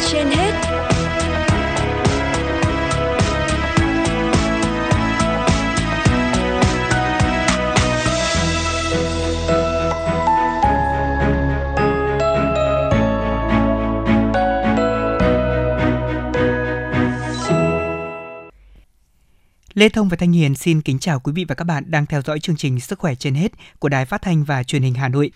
trên hết Lê Thông và Thanh Hiền xin kính chào quý vị và các bạn đang theo dõi chương trình Sức khỏe trên hết của Đài Phát thanh và Truyền hình Hà Nội.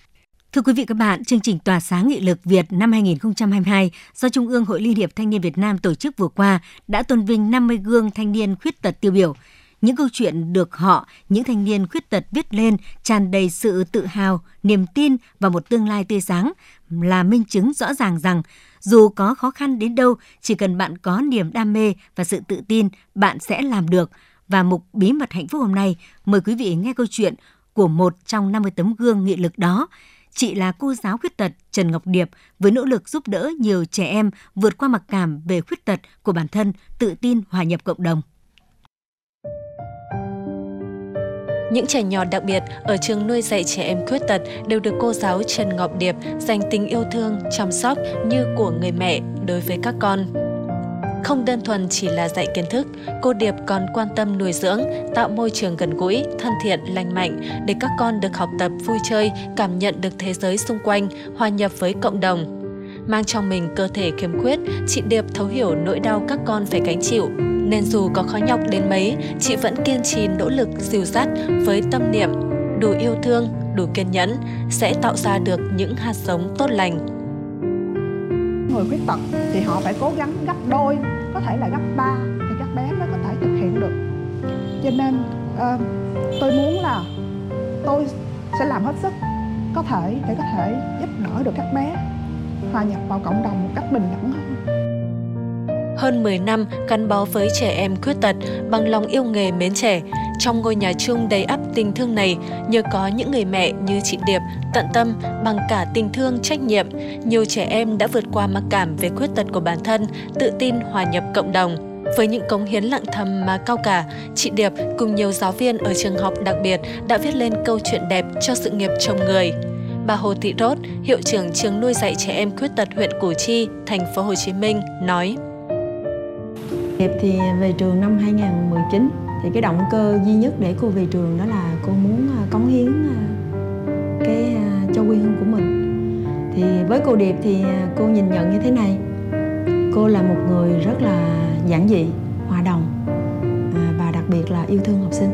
Thưa quý vị các bạn, chương trình Tỏa sáng nghị lực Việt năm 2022 do Trung ương Hội Liên hiệp Thanh niên Việt Nam tổ chức vừa qua đã tôn vinh 50 gương thanh niên khuyết tật tiêu biểu. Những câu chuyện được họ, những thanh niên khuyết tật viết lên tràn đầy sự tự hào, niềm tin và một tương lai tươi sáng là minh chứng rõ ràng rằng dù có khó khăn đến đâu, chỉ cần bạn có niềm đam mê và sự tự tin, bạn sẽ làm được. Và mục Bí mật hạnh phúc hôm nay, mời quý vị nghe câu chuyện của một trong 50 tấm gương nghị lực đó. Chị là cô giáo khuyết tật Trần Ngọc Điệp với nỗ lực giúp đỡ nhiều trẻ em vượt qua mặc cảm về khuyết tật của bản thân, tự tin hòa nhập cộng đồng. Những trẻ nhỏ đặc biệt ở trường nuôi dạy trẻ em khuyết tật đều được cô giáo Trần Ngọc Điệp dành tình yêu thương, chăm sóc như của người mẹ đối với các con. Không đơn thuần chỉ là dạy kiến thức, cô Điệp còn quan tâm nuôi dưỡng, tạo môi trường gần gũi, thân thiện, lành mạnh để các con được học tập vui chơi, cảm nhận được thế giới xung quanh, hòa nhập với cộng đồng. Mang trong mình cơ thể khiếm khuyết, chị Điệp thấu hiểu nỗi đau các con phải gánh chịu, nên dù có khó nhọc đến mấy, chị vẫn kiên trì nỗ lực dìu dắt với tâm niệm đủ yêu thương, đủ kiên nhẫn sẽ tạo ra được những hạt giống tốt lành. Người khuyết tật thì họ phải cố gắng gấp đôi, có thể là gấp ba thì các bé mới có thể thực hiện được. Cho nên uh, tôi muốn là tôi sẽ làm hết sức có thể để có thể giúp đỡ được các bé hòa nhập vào cộng đồng một cách bình đẳng hơn hơn 10 năm gắn bó với trẻ em khuyết tật bằng lòng yêu nghề mến trẻ. Trong ngôi nhà chung đầy ắp tình thương này, nhờ có những người mẹ như chị Điệp tận tâm bằng cả tình thương trách nhiệm, nhiều trẻ em đã vượt qua mặc cảm về khuyết tật của bản thân, tự tin hòa nhập cộng đồng. Với những cống hiến lặng thầm mà cao cả, chị Điệp cùng nhiều giáo viên ở trường học đặc biệt đã viết lên câu chuyện đẹp cho sự nghiệp chồng người. Bà Hồ Thị Rốt, hiệu trưởng trường nuôi dạy trẻ em khuyết tật huyện Củ Chi, thành phố Hồ Chí Minh nói: Hiệp thì về trường năm 2019 thì cái động cơ duy nhất để cô về trường đó là cô muốn à, cống hiến à, cái à, cho quê hương của mình. Thì với cô Điệp thì cô nhìn nhận như thế này. Cô là một người rất là giản dị hòa đồng và đặc biệt là yêu thương học sinh.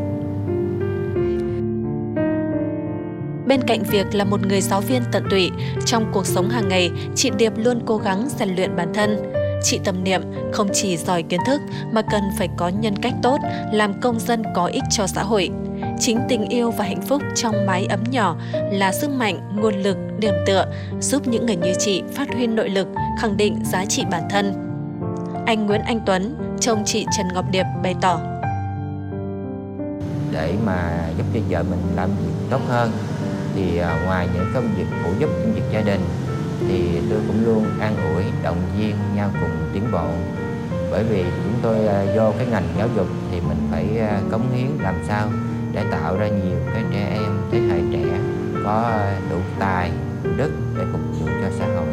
Bên cạnh việc là một người giáo viên tận tụy, trong cuộc sống hàng ngày, chị Điệp luôn cố gắng rèn luyện bản thân. Chị tâm niệm không chỉ giỏi kiến thức mà cần phải có nhân cách tốt, làm công dân có ích cho xã hội. Chính tình yêu và hạnh phúc trong mái ấm nhỏ là sức mạnh, nguồn lực, điểm tựa giúp những người như chị phát huy nội lực, khẳng định giá trị bản thân. Anh Nguyễn Anh Tuấn, chồng chị Trần Ngọc Điệp bày tỏ. Để mà giúp cho vợ mình làm việc tốt hơn thì à, ngoài những công việc phụ giúp những việc gia đình thì tôi cũng luôn an ủi động viên nhau cùng tiến bộ bởi vì chúng tôi à, vô cái ngành giáo dục thì mình phải à, cống hiến làm sao để tạo ra nhiều cái trẻ em thế hệ trẻ có à, đủ tài đức để phục vụ cho xã hội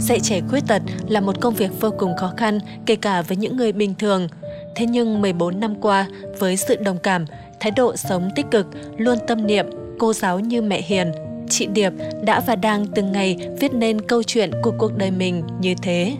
Dạy trẻ khuyết tật là một công việc vô cùng khó khăn kể cả với những người bình thường. Thế nhưng 14 năm qua, với sự đồng cảm, thái độ sống tích cực, luôn tâm niệm, cô giáo như mẹ hiền, chị Điệp đã và đang từng ngày viết nên câu chuyện của cuộc đời mình như thế.